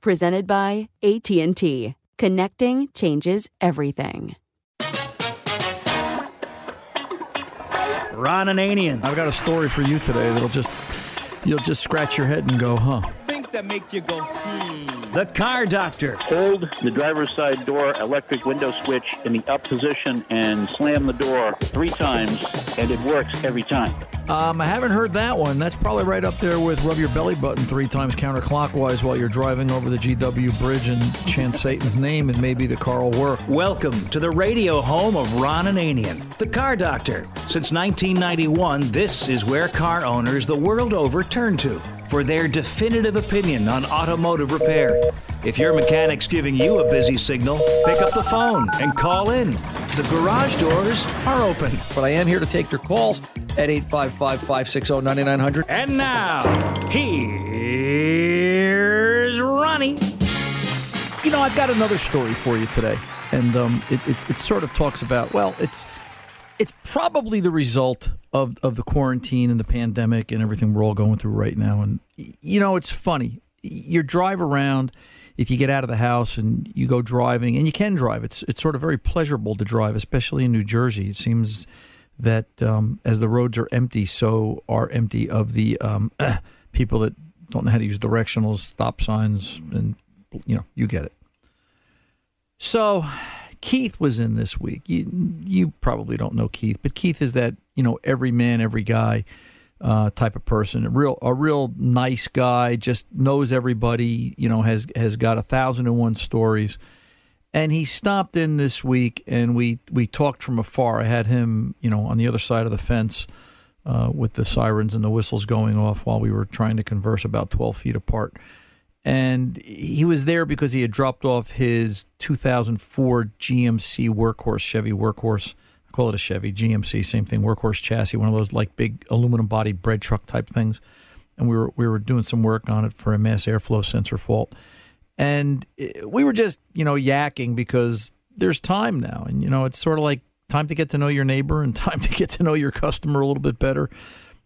Presented by AT&T. Connecting changes everything. Ron Ananian. I've got a story for you today that'll just you'll just scratch your head and go, huh? Things that make you go, hmm. The Car Doctor. Hold the driver's side door electric window switch in the up position and slam the door three times, and it works every time. Um, I haven't heard that one. That's probably right up there with rub your belly button three times counterclockwise while you're driving over the GW bridge and chant Satan's name, and maybe the car will work. Welcome to the radio home of Ron Ananian, the Car Doctor. Since 1991, this is where car owners the world over turn to for their definitive opinion on automotive repair. If your mechanic's giving you a busy signal, pick up the phone and call in. The garage doors are open. But I am here to take your calls at 855 560 9900. And now, here's Ronnie. You know, I've got another story for you today. And um, it, it, it sort of talks about, well, it's it's probably the result of, of the quarantine and the pandemic and everything we're all going through right now. And, you know, it's funny. You drive around, if you get out of the house and you go driving, and you can drive, it's, it's sort of very pleasurable to drive, especially in New Jersey. It seems that um, as the roads are empty, so are empty of the um, people that don't know how to use directionals, stop signs, and, you know, you get it. So Keith was in this week. You, you probably don't know Keith, but Keith is that you know every man, every guy uh, type of person. A real, a real nice guy. Just knows everybody. You know, has has got a thousand and one stories. And he stopped in this week, and we we talked from afar. I had him, you know, on the other side of the fence. Uh, with the sirens and the whistles going off while we were trying to converse about 12 feet apart and he was there because he had dropped off his 2004 GMC workhorse Chevy workhorse. I call it a Chevy GMC, same thing, workhorse chassis, one of those like big aluminum body bread truck type things. And we were we were doing some work on it for a mass airflow sensor fault, and eh, we were just you know yakking because there's time now, and you know it's sort of like time to get to know your neighbor and time to get to know your customer a little bit better,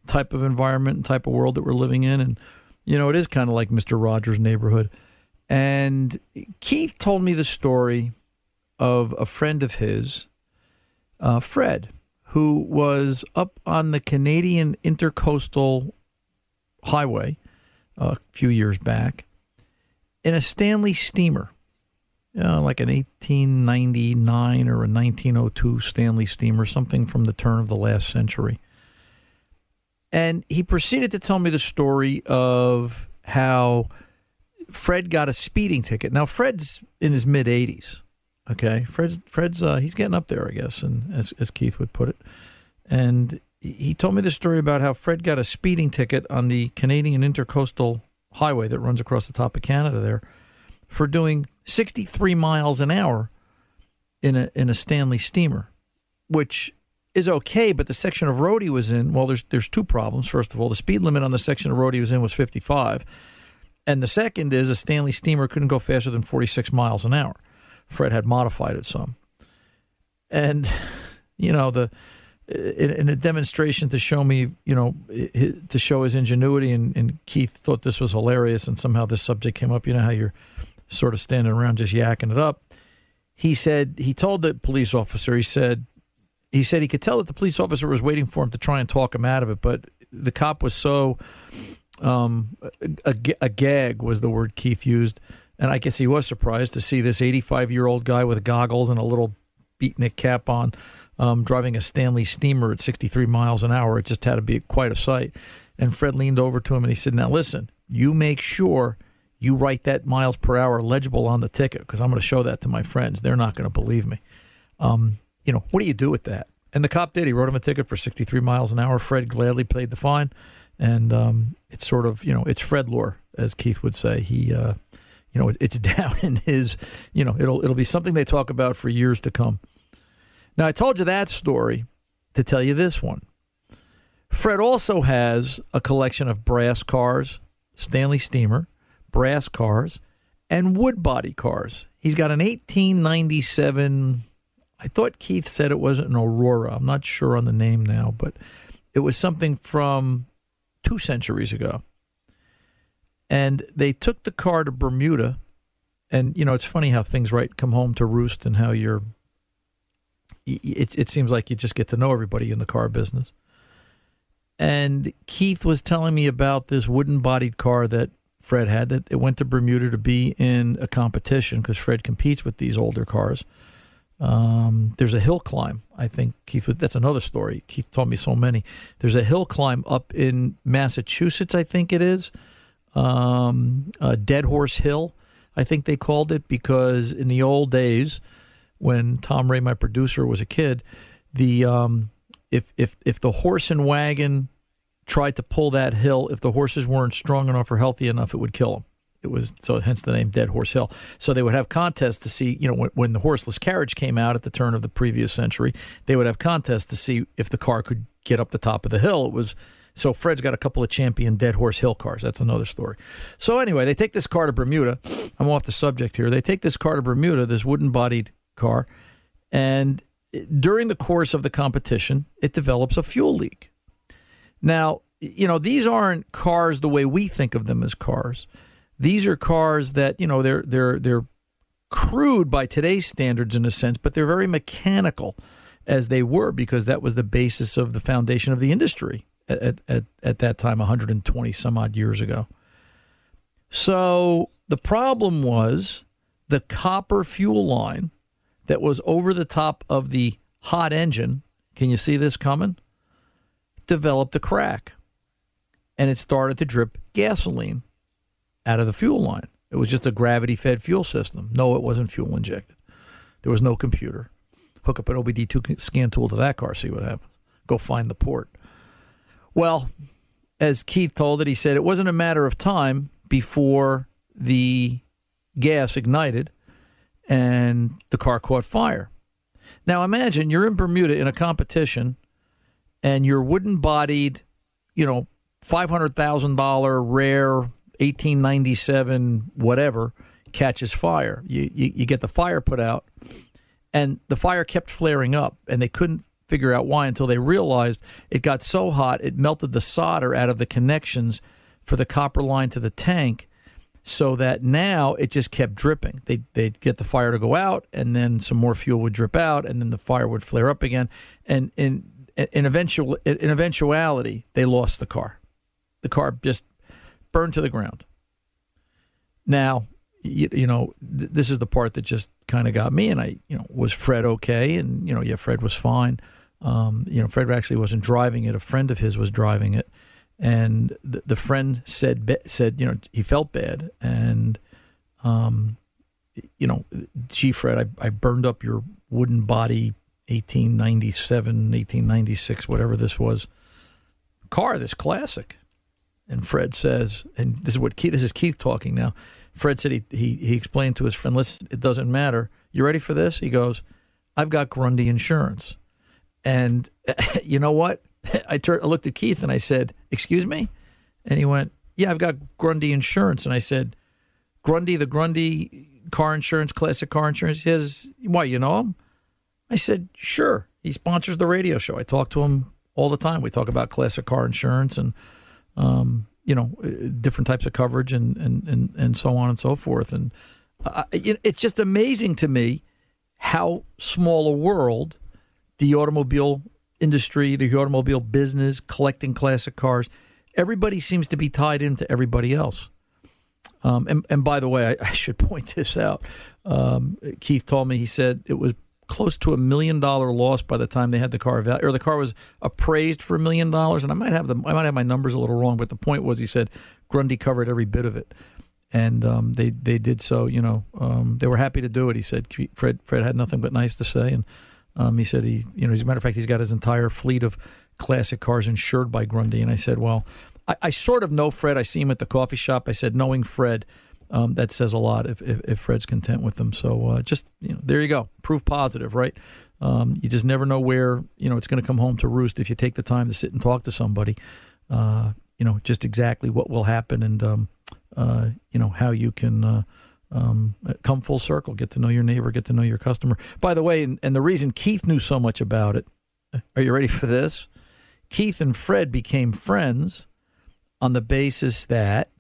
type of environment and type of world that we're living in, and You know, it is kind of like Mr. Rogers' neighborhood. And Keith told me the story of a friend of his, uh, Fred, who was up on the Canadian Intercoastal Highway a few years back in a Stanley steamer, you know, like an 1899 or a 1902 Stanley steamer, something from the turn of the last century. And he proceeded to tell me the story of how Fred got a speeding ticket. Now, Fred's in his mid 80s. Okay, Fred's Fred's uh, he's getting up there, I guess, and as as Keith would put it, and he told me the story about how Fred got a speeding ticket on the Canadian Intercoastal Highway that runs across the top of Canada there for doing 63 miles an hour in a in a Stanley steamer, which is okay, but the section of road he was in, well, there's there's two problems. First of all, the speed limit on the section of road he was in was 55, and the second is a Stanley steamer couldn't go faster than 46 miles an hour. Fred had modified it some. And, you know, the in, in a demonstration to show me, you know, to show his ingenuity, and, and Keith thought this was hilarious, and somehow this subject came up. You know how you're sort of standing around just yakking it up. He said he told the police officer. He said he said he could tell that the police officer was waiting for him to try and talk him out of it, but the cop was so um, gag was the word Keith used and I guess he was surprised to see this 85 year old guy with goggles and a little beatnik cap on um, driving a Stanley steamer at 63 miles an hour. It just had to be quite a sight. And Fred leaned over to him and he said, Now listen, you make sure you write that miles per hour legible on the ticket because I'm going to show that to my friends. They're not going to believe me. Um, you know, what do you do with that? And the cop did. He wrote him a ticket for 63 miles an hour. Fred gladly paid the fine. And um, it's sort of, you know, it's Fred lore, as Keith would say. He, uh, you know, it's down in his, you know, it'll it'll be something they talk about for years to come. Now, I told you that story to tell you this one. Fred also has a collection of brass cars, Stanley Steamer, brass cars, and wood body cars. He's got an 1897. I thought Keith said it wasn't an Aurora. I'm not sure on the name now, but it was something from two centuries ago and they took the car to Bermuda. And you know, it's funny how things right come home to roost, and how you're. It it seems like you just get to know everybody in the car business. And Keith was telling me about this wooden-bodied car that Fred had that it went to Bermuda to be in a competition because Fred competes with these older cars. Um, there's a hill climb. I think Keith. That's another story. Keith told me so many. There's a hill climb up in Massachusetts. I think it is um, uh, Dead Horse Hill, I think they called it, because in the old days, when Tom Ray, my producer, was a kid, the um, if if if the horse and wagon tried to pull that hill, if the horses weren't strong enough or healthy enough, it would kill them. It was so hence the name Dead Horse Hill. So they would have contests to see, you know, when, when the horseless carriage came out at the turn of the previous century, they would have contests to see if the car could get up the top of the hill. It was so Fred's got a couple of champion Dead Horse Hill cars. That's another story. So anyway, they take this car to Bermuda. I'm off the subject here. They take this car to Bermuda, this wooden bodied car, and during the course of the competition, it develops a fuel leak. Now, you know, these aren't cars the way we think of them as cars. These are cars that, you know, they're they're they're crude by today's standards in a sense, but they're very mechanical as they were because that was the basis of the foundation of the industry at, at, at that time, 120 some odd years ago. So the problem was the copper fuel line that was over the top of the hot engine. Can you see this coming? Developed a crack and it started to drip gasoline out of the fuel line. It was just a gravity fed fuel system. No, it wasn't fuel injected. There was no computer. Hook up an OBD2 scan tool to that car, see what happens. Go find the port. Well, as Keith told it, he said it wasn't a matter of time before the gas ignited and the car caught fire. Now imagine you're in Bermuda in a competition and your wooden bodied, you know, $500,000 rare 1897 whatever catches fire. You, you, you get the fire put out and the fire kept flaring up and they couldn't figure out why until they realized it got so hot it melted the solder out of the connections for the copper line to the tank so that now it just kept dripping. They they'd get the fire to go out, and then some more fuel would drip out, and then the fire would flare up again. And in in eventual in eventuality, they lost the car. The car just burned to the ground. Now, you, you know, th- this is the part that just kind of got me. And I, you know, was Fred okay? And you know, yeah, Fred was fine. Um, you know, Fred actually wasn't driving it. A friend of his was driving it and the, the friend said said you know he felt bad and um you know gee fred I, I burned up your wooden body 1897 1896 whatever this was car this classic and fred says and this is what keith this is keith talking now fred said he, he he explained to his friend listen it doesn't matter you ready for this he goes i've got grundy insurance and you know what I, I looked at Keith and I said, "Excuse me," and he went, "Yeah, I've got Grundy Insurance." And I said, "Grundy, the Grundy car insurance, classic car insurance." He says, "Why, you know him?" I said, "Sure." He sponsors the radio show. I talk to him all the time. We talk about classic car insurance and, um, you know, uh, different types of coverage and and and, and so on and so forth. And uh, it's just amazing to me how small a world the automobile industry, the automobile business, collecting classic cars. Everybody seems to be tied into everybody else. Um, and, and by the way, I, I should point this out. Um, Keith told me he said it was close to a million dollar loss by the time they had the car value, or the car was appraised for a million dollars. And I might have the I might have my numbers a little wrong, but the point was he said Grundy covered every bit of it, and um, they they did so. You know, um, they were happy to do it. He said Fred Fred had nothing but nice to say, and um, he said he, you know, as a matter of fact, he's got his entire fleet of classic cars insured by Grundy. And I said, well, I, I sort of know Fred. I see him at the coffee shop. I said, knowing Fred, um, that says a lot if, if, if, Fred's content with them. So uh, just, you know, there you go. Proof positive, right? Um, you just never know where, you know, it's going to come home to roost if you take the time to sit and talk to somebody, uh, you know, just exactly what will happen and, um, uh, you know, how you can uh, um, come full circle, get to know your neighbor, get to know your customer. By the way, and, and the reason Keith knew so much about it, are you ready for this? Keith and Fred became friends on the basis that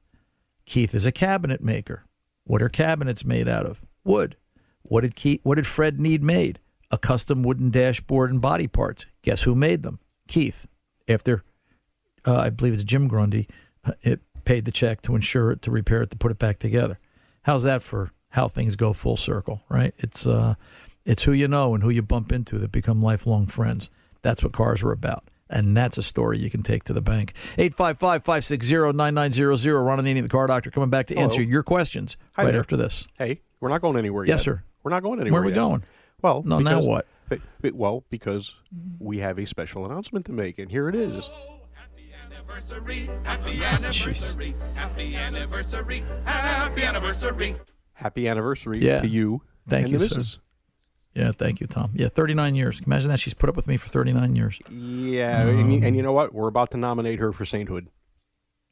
Keith is a cabinet maker. What are cabinets made out of? Wood. What did Keith, what did Fred need made? A custom wooden dashboard and body parts. Guess who made them? Keith. After uh, I believe it's Jim Grundy, uh, it paid the check to insure it, to repair it, to put it back together. How's that for how things go full circle, right? It's uh, it's who you know and who you bump into that become lifelong friends. That's what cars are about. And that's a story you can take to the bank. 855 560 9900. Ron Ananian, the car doctor, coming back to Hello. answer your questions Hi right there. after this. Hey, we're not going anywhere yes, yet. sir. We're not going anywhere Where are we yet. going? Well, no, because, now what? Well, because we have a special announcement to make, and here it is Happy anniversary, happy oh, anniversary, happy anniversary, happy anniversary. Happy anniversary yeah. to you. Thank you, sir. Yeah, thank you, Tom. Yeah, 39 years. Imagine that. She's put up with me for 39 years. Yeah, um, and, you, and, you, know what? We're about to nominate her for sainthood.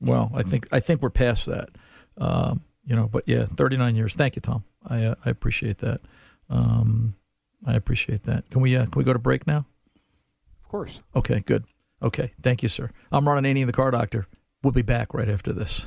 Well, I think I think we're past that. Um, you know, but yeah, 39 years. Thank you, Tom. I uh, I appreciate that. Um, I appreciate that. Can we uh, can we go to break now? Of course. Okay, good. Okay, thank you, sir. I'm Ron Ananian, the car doctor. We'll be back right after this.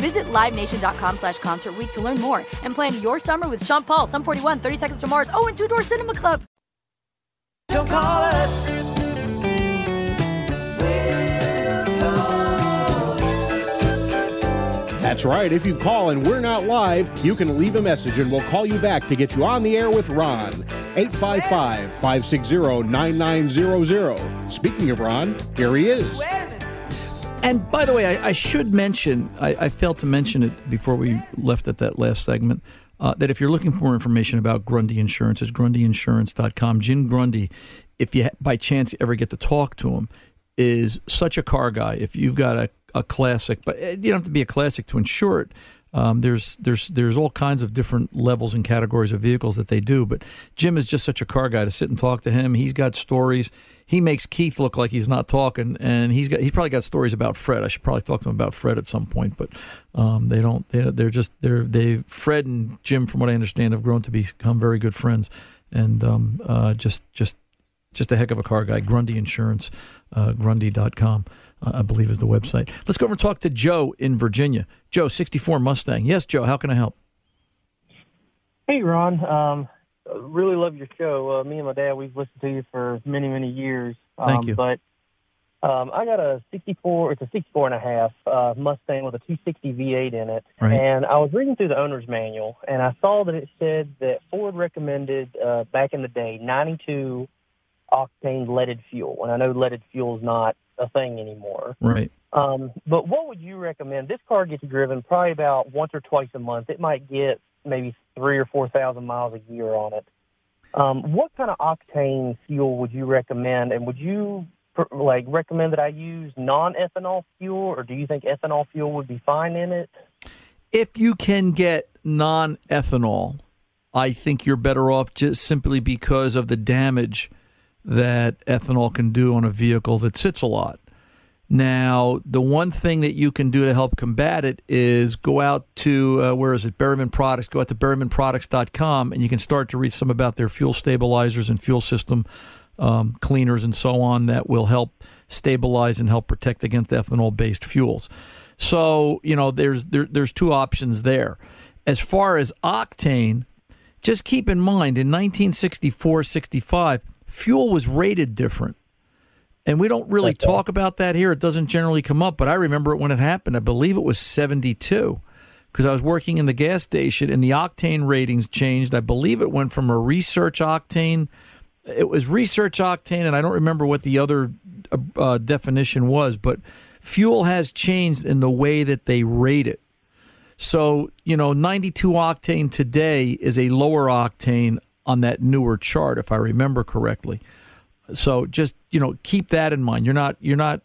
Visit LiveNation.com slash Concert Week to learn more and plan your summer with Sean Paul, Sum 41, 30 Seconds to Mars, oh, and Two Door Cinema Club. Don't call us. That's right. If you call and we're not live, you can leave a message and we'll call you back to get you on the air with Ron. 855 560 9900. Speaking of Ron, here he is. And by the way, I, I should mention, I, I, failed to mention it before we left at that last segment, uh, that if you're looking for more information about Grundy Insurance, it's grundyinsurance.com. Jim Grundy, if you by chance ever get to talk to him, is such a car guy. If you've got a, a classic, but you don't have to be a classic to insure it. Um, there's there's there's all kinds of different levels and categories of vehicles that they do, but Jim is just such a car guy to sit and talk to him. He's got stories. He makes Keith look like he's not talking, and he's got he's probably got stories about Fred. I should probably talk to him about Fred at some point, but um, they don't. They, they're just they're they Fred and Jim, from what I understand, have grown to become very good friends, and um, uh, just just just a heck of a car guy. Grundy Insurance, uh, Grundy.com uh, I believe is the website. Let's go over and talk to Joe in Virginia. Joe, 64 Mustang. Yes, Joe, how can I help? Hey, Ron. Um, really love your show. Uh, me and my dad, we've listened to you for many, many years. Um, Thank you. But um, I got a 64, it's a 64 and a half uh, Mustang with a 260 V8 in it. Right. And I was reading through the owner's manual, and I saw that it said that Ford recommended uh, back in the day 92 octane leaded fuel. And I know leaded fuel is not a thing anymore. Right. Um, but what would you recommend? This car gets driven probably about once or twice a month. It might get maybe three or four thousand miles a year on it. Um, what kind of octane fuel would you recommend? And would you like recommend that I use non-ethanol fuel, or do you think ethanol fuel would be fine in it? If you can get non-ethanol, I think you're better off just simply because of the damage that ethanol can do on a vehicle that sits a lot. Now, the one thing that you can do to help combat it is go out to, uh, where is it, Berryman Products. Go out to berrymanproducts.com and you can start to read some about their fuel stabilizers and fuel system um, cleaners and so on that will help stabilize and help protect against ethanol based fuels. So, you know, there's, there, there's two options there. As far as octane, just keep in mind in 1964 65, fuel was rated different. And we don't really talk about that here. It doesn't generally come up, but I remember it when it happened. I believe it was 72 because I was working in the gas station and the octane ratings changed. I believe it went from a research octane. It was research octane, and I don't remember what the other uh, uh definition was, but fuel has changed in the way that they rate it. So, you know, 92 octane today is a lower octane on that newer chart, if I remember correctly. So just you know keep that in mind. You're not you're not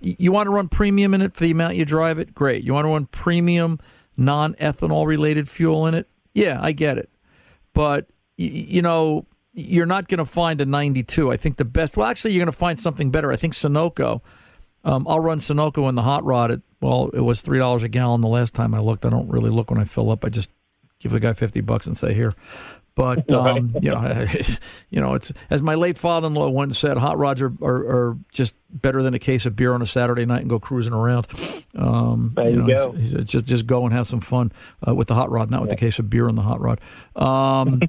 you want to run premium in it for the amount you drive it. Great. You want to run premium non ethanol related fuel in it. Yeah, I get it. But you know you're not going to find a 92. I think the best. Well, actually, you're going to find something better. I think Sunoco. Um, I'll run Sunoco in the hot rod at well, it was three dollars a gallon the last time I looked. I don't really look when I fill up. I just give the guy fifty bucks and say here. But um, you know, you know, it's as my late father-in-law once said, hot rods are, are, are, just better than a case of beer on a Saturday night and go cruising around. Um, there you, know, go. He said, just just go and have some fun uh, with the hot rod, not with the case of beer on the hot rod. Um,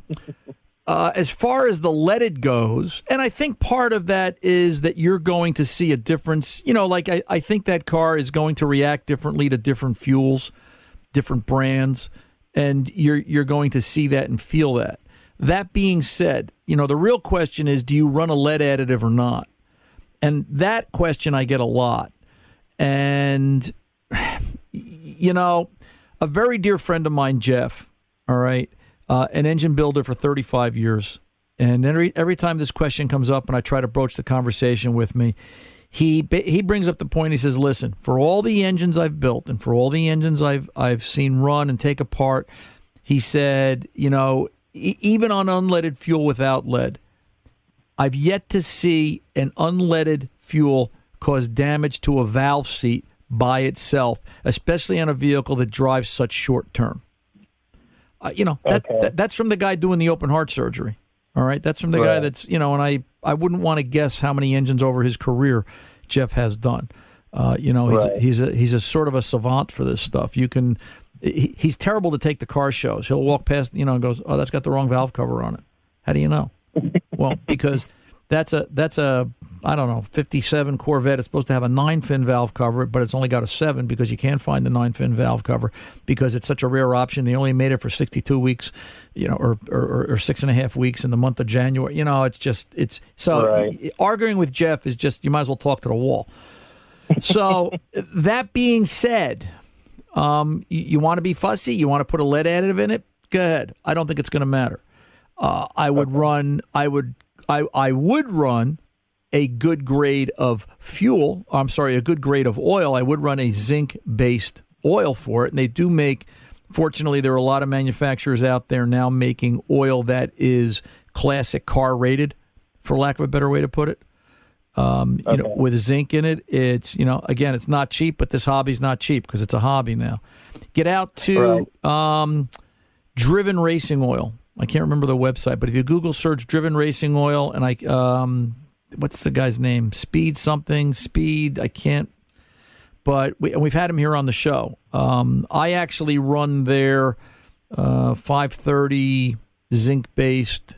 uh, as far as the leaded goes, and I think part of that is that you're going to see a difference. You know, like I, I think that car is going to react differently to different fuels, different brands and you're you're going to see that and feel that. That being said, you know the real question is, do you run a lead additive or not? And that question I get a lot. And you know, a very dear friend of mine, Jeff. All right, uh, an engine builder for 35 years. And every every time this question comes up, and I try to broach the conversation with me, he he brings up the point. He says, "Listen, for all the engines I've built and for all the engines I've I've seen run and take apart, he said, you know, e- even on unleaded fuel without lead, I've yet to see an unleaded fuel cause damage to a valve seat by itself, especially on a vehicle that drives such short term. Uh, you know, that, Okay. that that's from the guy doing the open heart surgery. All right, that's from the guy that's you know, and I I wouldn't want to guess how many engines over his career Jeff has done. Uh, you know, he's Right. he's a he's a sort of a savant for this stuff. You can he, he's terrible to take the car shows. He'll walk past you know and goes, "Oh, that's got the wrong valve cover on it." How do you know? well, because that's a that's a I don't know 57 Corvette. It's supposed to have a nine fin valve cover, but it's only got a seven because you can't find the nine fin valve cover because it's such a rare option. They only made it for 62 weeks, you know, or or, or six and a half weeks in the month of January. You know, it's just it's so Right. arguing with Jeff is just you might as well talk to the wall. So that being said, um, you, you want to be fussy, you want to put a lead additive in it. Go ahead. I don't think it's going to matter. Uh, I would run. I would. I I would run a good grade of fuel. I'm sorry, a good grade of oil. I would run a zinc based oil for it, and they do make. Fortunately, there are a lot of manufacturers out there now making oil that is classic car rated, for lack of a better way to put it um, you know, with zinc in it. It's you know, again, it's not cheap, but this hobby's not cheap because it's a hobby now. Get out to um, Driven Racing Oil. I can't remember the website, but if you Google search Driven Racing Oil, and I, um, what's the guy's name? Speed something, Speed. I can't. But we, we've had him here on the show. Um, I actually run their uh, 530 zinc based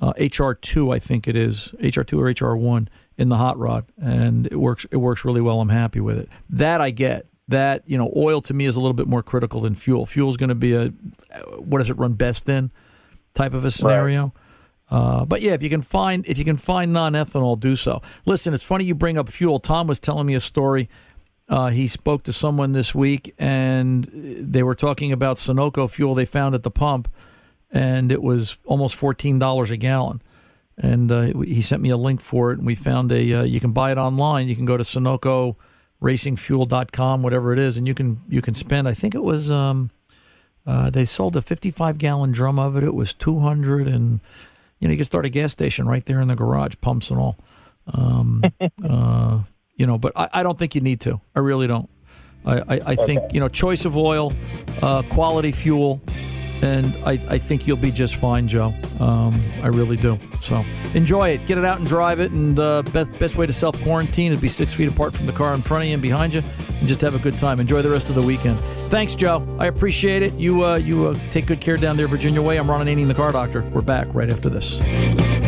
uh, HR2, I think it is HR2 or HR1 in the hot rod, and it works. It works really well. I'm happy with it. That I get. That you know, oil to me is a little bit more critical than fuel. Fuel is going to be a what does it run best in type of a scenario. Uh, but yeah, if you can find if you can find non-ethanol, do so. Listen, it's funny you bring up fuel. Tom was telling me a story. Uh, he spoke to someone this week, and they were talking about Sunoco fuel they found at the pump, and it was almost fourteen dollars a gallon. And uh, he sent me a link for it, and we found a. Uh, you can buy it online. You can go to SunocoRacingFuel.com, whatever it is, and you can you can spend. I think it was. Um, uh, they sold a 55 gallon drum of it. It was 200, and you know you can start a gas station right there in the garage, pumps and all. Um, uh, you know, but I, I don't think you need to. I really don't. I, I, I think you know choice of oil, uh, quality fuel, and I, I think you'll be just fine, Joe. Um, I really do. So enjoy it. Get it out and drive it. And uh, best best way to self quarantine is be six feet apart from the car in front of you and behind you, and just have a good time. Enjoy the rest of the weekend. Thanks, Joe. I appreciate it. You uh, you uh, take good care down there, Virginia Way. I'm Ron Ananian, the car doctor. We're back right after this.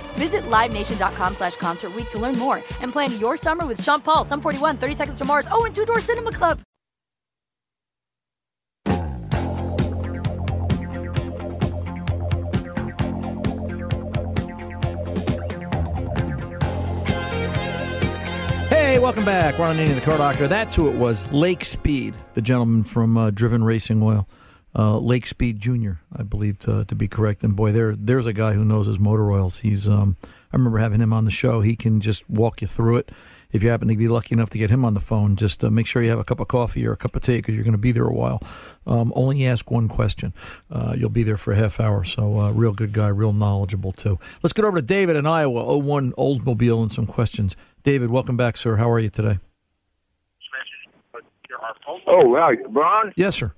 Visit LiveNation.com slash Concert to learn more and plan your summer with Sean Paul, Sum 41, 30 Seconds to Mars, oh, and Two Door Cinema Club. Hey, welcome back. Ron Ananian, the car doctor. That's who it was. Lake Speed, the gentleman from uh, Driven Racing Oil. Uh, Lake Speed Jr., I believe to, to be correct. And boy, there there's a guy who knows his motor oils. He's um, I remember having him on the show. He can just walk you through it. If you happen to be lucky enough to get him on the phone, just uh, make sure you have a cup of coffee or a cup of tea because you're going to be there a while. Um, only ask one question. Uh, you'll be there for a half hour. So, uh, real good guy, real knowledgeable too. Let's get over to David in Iowa, 01 Oldsmobile, and some questions. David, welcome back, sir. How are you today? Oh, wow, Ron? Yes, sir.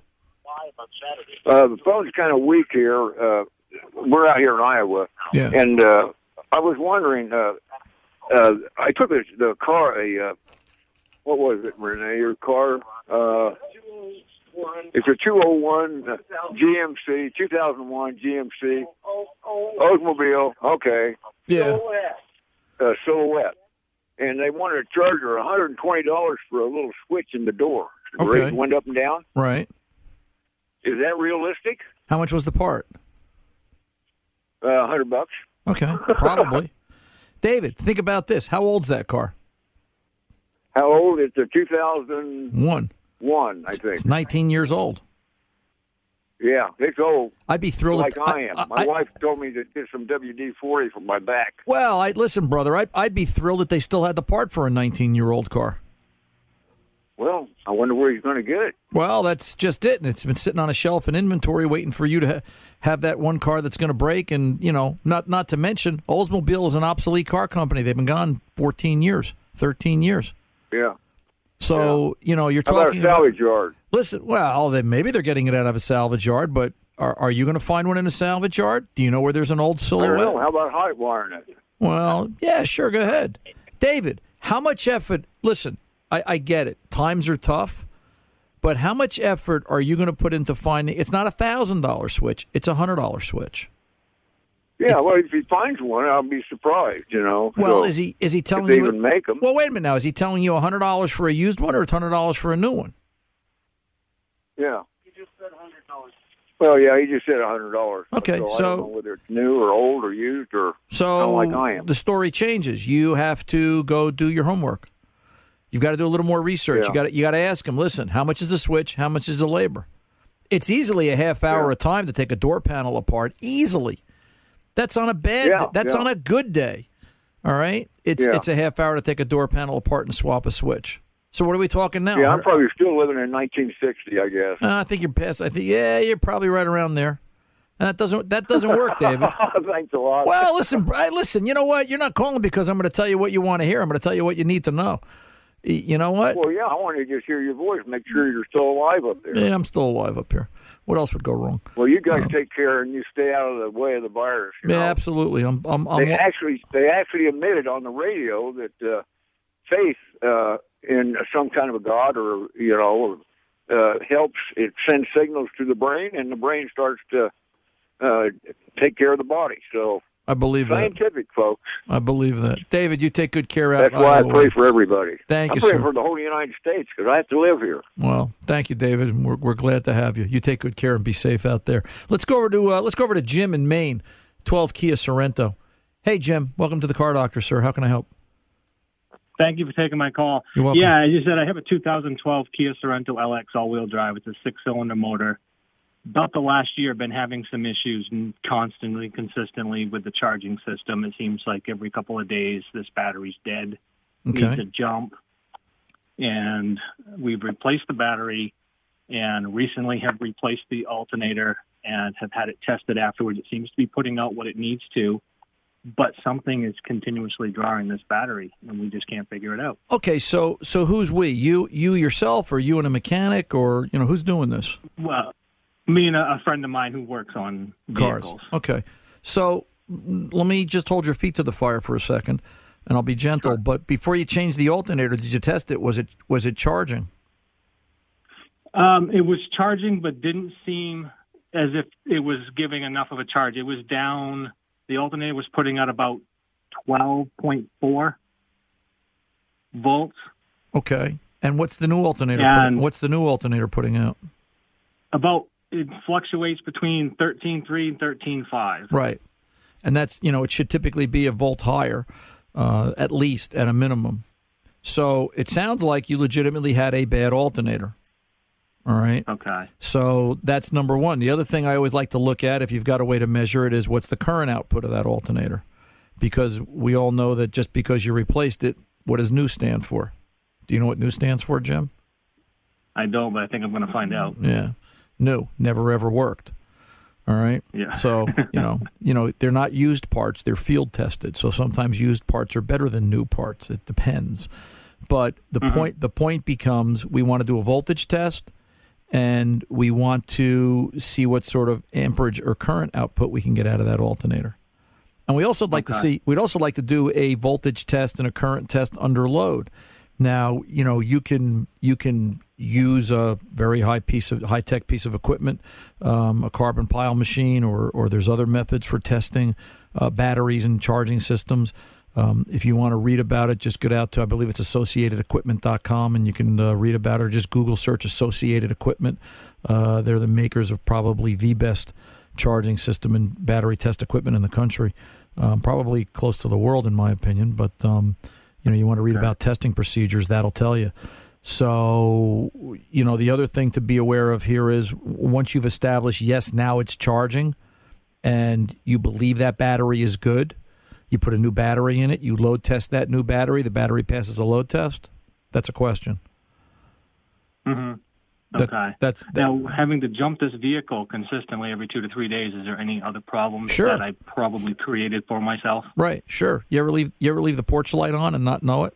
Uh, the phone's kind of weak here. Uh, we're out here in Iowa, Yeah. and uh, I was wondering. Uh, uh, I took a, the car. A uh, what was it, Renee? Your car? Uh, it's a 201 uh, GMC, 2001 GMC Oldsmobile. Okay. Yeah. Uh, silhouette, and they wanted to charge her 120 dollars for a little switch in the door to Okay. raise the window up and down. Right. Is that realistic? How much was the part? Uh, hundred bucks. Okay, probably. David, think about this. How old's that car? How old? It's a 2001, One. I think. It's 19 years old. Yeah, it's old. I'd be thrilled. Like if, I, am. My I- wife told me to get some WD 40 for my back. Well, I listen, brother. I'd, I'd be thrilled that they still had the part for a 19 year old car. Well, I wonder where he's going to get it. Well, that's just it. And it's been sitting on a shelf in inventory waiting for you to ha- have that one car that's going to break. And, you know, not not to mention, Oldsmobile is an obsolete car company. They've been gone 14 years, 13 years. Yeah. So, you know, you're How about a talking about. salvage yard? Listen, well, then maybe they're getting it out of a salvage yard, but are, are you going to find one in a salvage yard? Do you know where there's an old I don't silhouette? know. How about hot wiring it? Well, yeah, sure. Go ahead. David, how much effort? Listen, I, I get it. Times are tough, but how much effort are you going to put into finding? It's not a thousand dollar switch. It's a hundred dollar switch. Yeah, well, if he finds one, I'll be surprised. You know. Well, So, is he is he telling if they you? even make them? Well, wait a minute now. Is he telling you a hundred dollars for a used one or a hundred dollars for a new one? Yeah. You just said hundred dollars. Well, yeah, he just said a hundred dollars. Okay, so, I so- don't know whether it's new or old or used or So kinda like I am. the story changes. You have to go do your homework. You've got to do a little more research. Yeah. You got to, you got to ask them. Listen, how much is the switch? How much is the labor? It's easily a half hour of time to take a door panel apart. Easily. That's on a bad. Yeah, that's yeah. on a good day. All right. It's Yeah. it's a half hour to take a door panel apart and swap a switch. So what are we talking now? Yeah, I'm probably still living in 1960, I guess. Uh, I think you're past. I think yeah, you're probably right around there. And that doesn't that doesn't work, David. Thanks a lot. Well, listen, listen. You know what? You're not calling because I'm going to tell you what you want to hear. I'm going to tell you what you need to know. You know what? Well, yeah, I want to just hear your voice, make sure you're still alive up there. Yeah, I'm still alive up here. What else would go wrong? Well, you guys take care and you stay out of the way of the virus. Yeah, know? absolutely. I'm. I'm. I'm they actually they actually admitted on the radio that uh, faith uh, in some kind of a god or you know uh, helps it sends signals to the brain and the brain starts to uh, take care of the body. So I believe that. scientific, folks. I believe that. David, you take good care out. That's why I pray for everybody. Thank you. I you, pray sir. for the whole United States because I have to live here. Well, thank you, David. We're, we're glad to have you. You take good care and be safe out there. Let's go over to uh, let's go over to Jim in Maine, twelve Kia Sorento. Hey, Jim. Welcome to the Car Doctor, sir. How can I help? Thank you for taking my call. You're welcome. Yeah, as you said, I have a 2012 Kia Sorento LX all-wheel drive. It's a six-cylinder motor. About the last year, I've been having some issues and constantly, consistently with the charging system. It seems like every couple of days, this battery's dead, Okay. needs a jump. And we've replaced the battery, and recently have replaced the alternator and have had it tested afterwards. It seems to be putting out what it needs to, but something is continuously drawing this battery, and we just can't figure it out. Okay, so so who's we? You you yourself, or you and a mechanic, or you know who's doing this? Well, me and a, a friend of mine who works on Cars. vehicles. Okay, so mm, let me just hold your feet to the fire for a second, and I'll be gentle. But before you change the alternator, did you test it? Was it was it charging? Um, it was charging, but didn't seem as if it was giving enough of a charge. It was down. The alternator was putting out about twelve point four volts. Okay, and what's the new alternator? And- putting, what's the new alternator putting out? About it fluctuates between thirteen three and thirteen five. Right, and that's you know it should typically be a volt higher, uh, at least at a minimum. So it sounds like you legitimately had a bad alternator. All right. Okay. So that's number one. The other thing I always like to look at, if you've got a way to measure it, is what's the current output of that alternator, because we all know that just because you replaced it, what does new stand for? Do you know what new stands for, Jim? I don't, but I think I'm going to find out. Yeah, new, never ever worked. All right. Yeah. So you know, you know, they're not used parts; they're field tested. So sometimes used parts are better than new parts. It depends. But the Mhm. point the point becomes we want to do a voltage test, and we want to see what sort of amperage or current output we can get out of that alternator. And we also like to see we'd also like to do a voltage test and a current test under load. Now, you know, you can you can use a very high piece of high tech piece of equipment, um, a carbon pile machine, or or there's other methods for testing uh, batteries and charging systems. Um, if you want to read about it, just get out to I believe it's AssociatedEquipment.com and you can uh, read about it. Or just Google search Associated Equipment. Uh, they're the makers of probably the best charging system and battery test equipment in the country, um, probably close to the world in my opinion. But um, you know, you want to read about testing procedures, that'll tell you. So, you know, the other thing to be aware of here is once you've established, yes, now it's charging, and you believe that battery is good, you put a new battery in it, you load test that new battery, the battery passes a load test. That's a question. Mm-hmm. Hmm That- Okay. that's now having to jump this vehicle consistently every two to three days. Is there any other problems Sure. that I probably created for myself? Right, sure. You ever leave you ever leave the porch light on and not know it?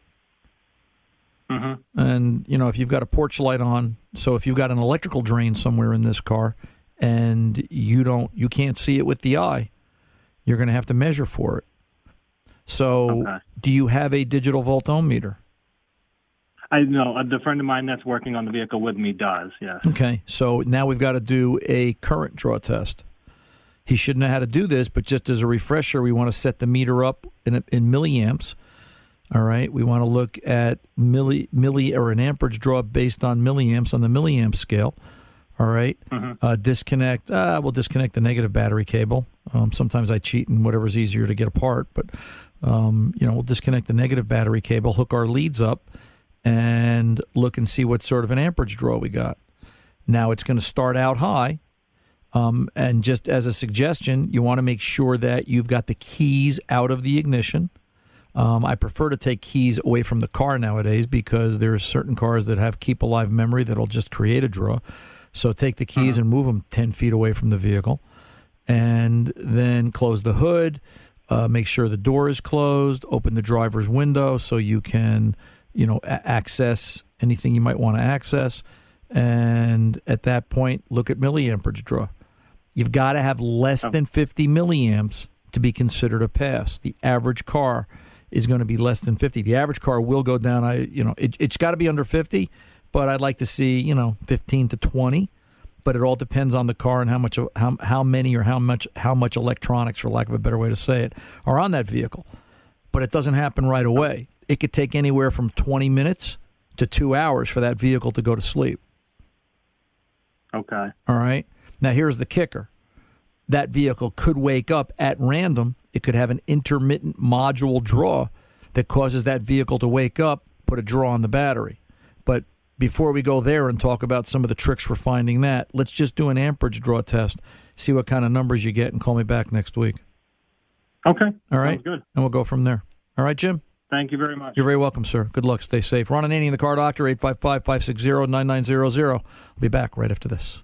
Mm-hmm. And you know, if you've got a porch light on, so if you've got an electrical drain somewhere in this car and you don't you can't see it with the eye, you're going to have to measure for it. So, do you have a digital voltometer? I know the friend of mine that's working on the vehicle with me does. Yes. Okay, so now we've got to do a current draw test. He should know how to do this, but just as a refresher, we want to set the meter up in, in milliamps. All right, we want to look at milli, milli or an amperage draw based on milliamps on the milliamp scale. All right. uh, disconnect. Uh, we'll disconnect the negative battery cable. Um, sometimes I cheat and whatever's easier to get apart, but um, you know we'll disconnect the negative battery cable, hook our leads up, and look and see what sort of an amperage draw we got. Now it's going to start out high. Um, and just as a suggestion, you want to make sure that you've got the keys out of the ignition. Um, I prefer to take keys away from the car nowadays because there's certain cars that have keep alive memory that'll just create a draw. So take the keys and move them 10 feet away from the vehicle. and then close the hood. Uh, make sure the door is closed. Open the driver's window so you can, you know, a- access anything you might want to access. And at that point, look at milliamperage draw. You've got to have less oh. than 50 milliamps to be considered a pass. The average car is going to be less than 50. The average car will go down. I, you know, it, it's got to be under 50, but I'd like to see, you know, 15 to 20. But it all depends on the car and how much, how how many or how much how much electronics, for lack of a better way to say it, are on that vehicle. But it doesn't happen right away. It could take anywhere from 20 minutes to two hours for that vehicle to go to sleep. Okay. All right. Now here's the kicker. That vehicle could wake up at random. It could have an intermittent module draw that causes that vehicle to wake up, put a draw on the battery. But before we go there and talk about some of the tricks for finding that, let's just do an amperage draw test, see what kind of numbers you get, and call me back next week. Okay. All right. Sounds good. And we'll go from there. All right, Jim? Thank you very much. You're very welcome, sir. Good luck. Stay safe. Ron Ananian the car doctor, 855 560 9900. I'll be back right after this.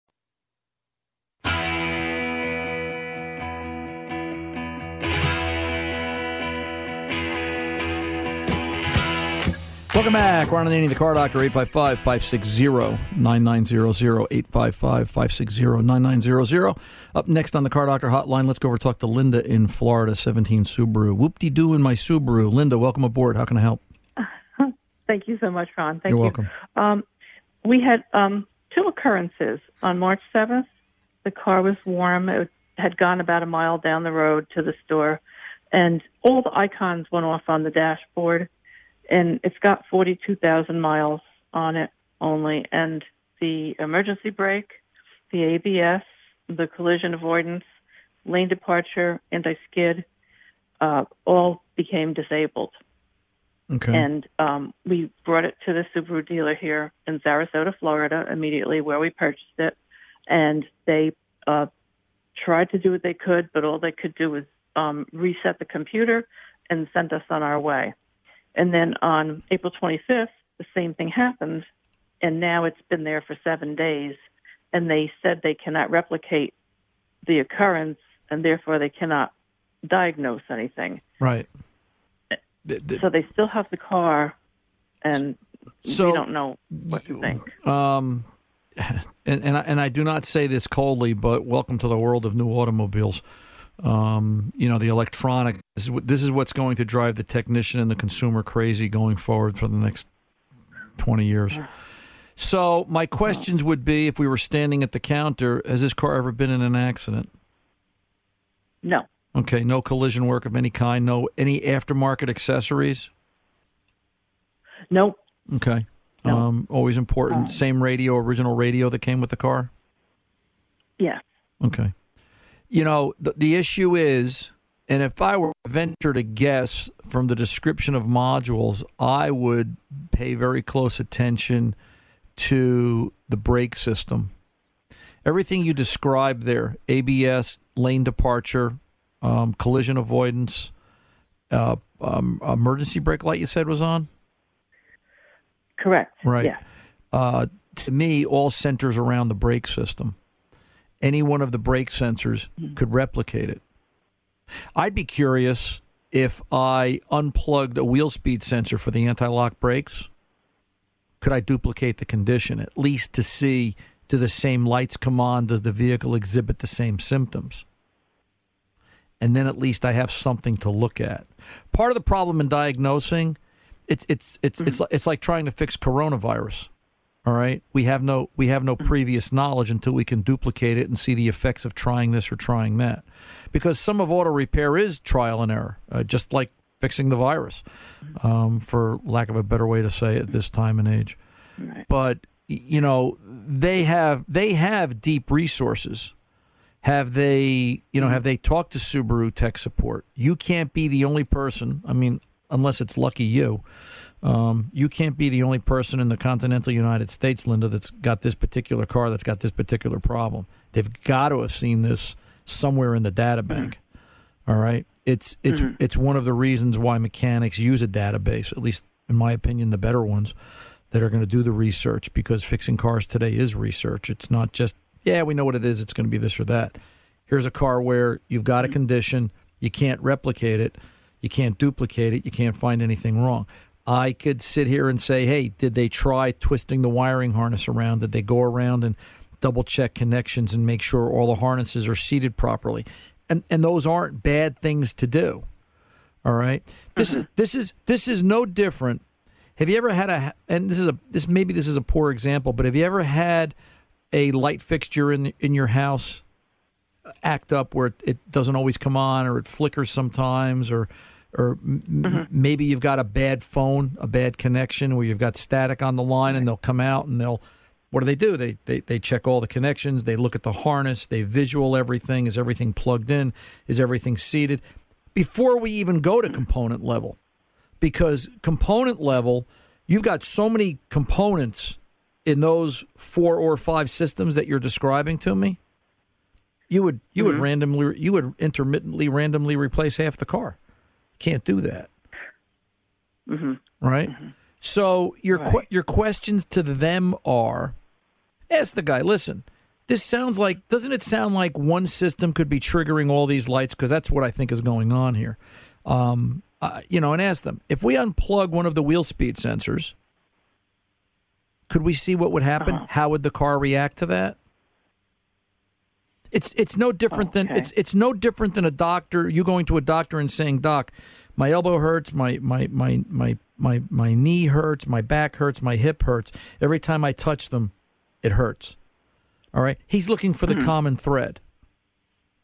Welcome back. Ron Ananian, the car doctor, 855 560 9900. 855 560 9900. Up next on the car doctor hotline, let's go over talk to Linda in Florida, 17 Subaru. Whoop de doo in my Subaru. Linda, welcome aboard. How can I help? Thank you so much, Ron. Thank You're you. welcome. Um, we had um, two occurrences. On March 7th, the car was warm. It had gone about a mile down the road to the store, and all the icons went off on the dashboard. And it's got 42,000 miles on it only. And the emergency brake, the ABS, the collision avoidance, lane departure, anti skid, uh, all became disabled. Okay. And um, we brought it to the Subaru dealer here in Sarasota, Florida, immediately where we purchased it. And they uh, tried to do what they could, but all they could do was um, reset the computer and sent us on our way. And then on April 25th, the same thing happened. And now it's been there for seven days. and they said they cannot replicate the occurrence, and therefore they cannot diagnose anything. Right. So they still have the car, and So- we don't know what to think. Um, and and I, and I do not say this coldly, but welcome to the world of new automobiles. Um, you know, the electronic. This is, what, this is what's going to drive the technician and the consumer crazy going forward for the next twenty years. So my questions would be: If we were standing at the counter, has this car ever been in an accident? No. Okay, no collision work of any kind. No any aftermarket accessories. Nope. Okay. Um, always important. Same radio, original radio that came with the car. Yeah. Okay. You know, the, the issue is, and if I were to venture to guess from the description of modules, I would pay very close attention to the brake system. Everything you described there ABS, lane departure, um, collision avoidance, uh, um, emergency brake light, you said was on? Correct. Right. Yeah. Uh, to me, all centers around the brake system. Any one of the brake sensors mm-hmm. could replicate it. I'd be curious if I unplugged a wheel speed sensor for the anti lock brakes. Could I duplicate the condition, at least to see do the same lights come on? Does the vehicle exhibit the same symptoms? And then at least I have something to look at. Part of the problem in diagnosing it's it's it's it's mm-hmm. it's like trying to fix coronavirus. All right, we have no we have no previous knowledge until we can duplicate it and see the effects of trying this or trying that, because some of auto repair is trial and error, uh, just like fixing the virus, um, for lack of a better way to say it, at this time and age. But you know they have they have deep resources. Have they, you know, have they talked to Subaru tech support? You can't be the only person. I mean, unless it's lucky you, um, you can't be the only person in the continental United States, Linda, that's got this particular car that's got this particular problem. They've got to have seen this somewhere in the data mm-hmm. bank. All right, it's it's mm-hmm. it's one of the reasons why mechanics use a database. At least, in my opinion, the better ones that are going to do the research because fixing cars today is research. It's not just yeah, we know what it is. It's going to be this or that. Here's a car where you've got a mm-hmm. condition, you can't replicate it, you can't duplicate it, you can't find anything wrong. I could sit here and say, hey, did they try twisting the wiring harness around? Did they go around and double check connections and make sure all the harnesses are seated properly? And and those aren't bad things to do. All right. This mm-hmm. is this is this is no different. Have you ever had a and this is a this maybe this is a poor example, but have you ever had a light fixture in in your house act up where it, it doesn't always come on or it flickers sometimes or or m- m- mm-hmm. maybe you've got a bad phone, a bad connection where you've got static on the line and they'll come out and they'll what do they do? They, they they check all the connections, they look at the harness, they visual everything, is everything plugged in, is everything seated before we even go to component level. Because component level, you've got so many components in those four or five systems that you're describing to me. You would you would mm-hmm. randomly you would intermittently randomly replace half the car. Can't do that. Mm-hmm. right? So your que- your questions to them are: Ask the guy. Listen, this sounds like doesn't it sound like one system could be triggering all these lights? Because that's what I think is going on here. Um, uh, you know, and ask them if we unplug one of the wheel speed sensors, could we see what would happen? How would the car react to that? It's it's no different than it's it's no different than a doctor. You going to a doctor and saying, "Doc, my elbow hurts, my my my my my my knee hurts, my back hurts, my hip hurts. Every time I touch them, it hurts." All right. He's looking for the hmm. common thread.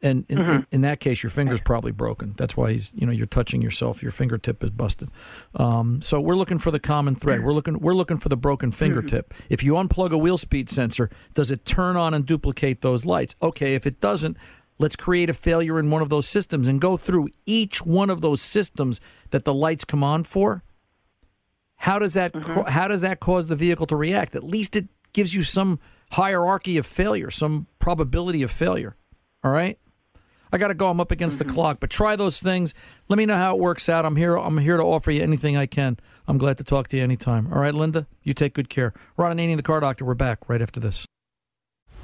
And in, in, mm-hmm. in that case, your finger's probably broken. That's why he's, you know, you're touching yourself. Your fingertip is busted. Um, so we're looking for the common thread. We're looking, we're looking for the broken mm-hmm. fingertip. If you unplug a wheel speed sensor, does it turn on and duplicate those lights? Okay. If it doesn't, let's create a failure in one of those systems and go through each one of those systems that the lights come on for. How does that, mm-hmm. ca- how does that cause the vehicle to react? At least it gives you some hierarchy of failure, some probability of failure. All right. I got to go. I'm up against the mm-hmm. clock, but try those things. Let me know how it works out. I'm here. I'm here to offer you anything I can. I'm glad to talk to you anytime. All right, Linda. You take good care. Ron Ananian, the car doctor. We're back right after this.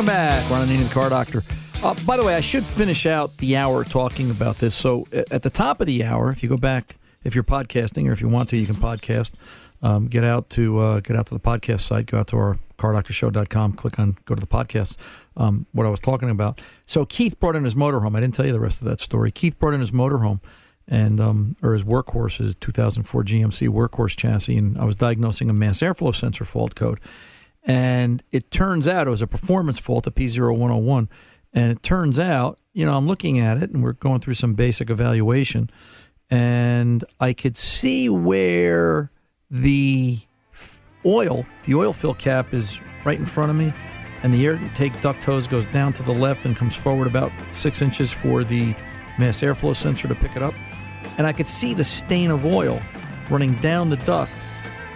Welcome back, Ron and the Car Doctor. Uh, by the way, I should finish out the hour talking about this. So at the top of the hour, if you go back, if you're podcasting or if you want to, you can podcast. Um, get out to uh, get out to the podcast site. Go out to our cardoctorshow.com. Click on go to the podcast. Um, what I was talking about. So Keith brought in his motorhome. I didn't tell you the rest of that story. Keith brought in his motorhome and um, or his workhorse, his 2004 GMC workhorse chassis, and I was diagnosing a mass airflow sensor fault code. And it turns out it was a performance fault, a P0101. And it turns out, you know, I'm looking at it and we're going through some basic evaluation. And I could see where the oil, the oil fill cap is right in front of me. And the air intake duct hose goes down to the left and comes forward about six inches for the mass airflow sensor to pick it up. And I could see the stain of oil running down the duct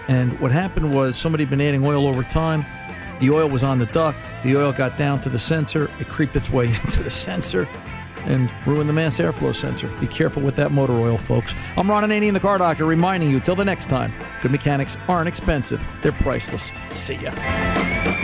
and what happened was somebody had been adding oil over time. The oil was on the duct. The oil got down to the sensor. It creeped its way into the sensor and ruined the mass airflow sensor. Be careful with that motor oil, folks. I'm Ron Ananian, the car doctor, reminding you till the next time, good mechanics aren't expensive. They're priceless. See ya.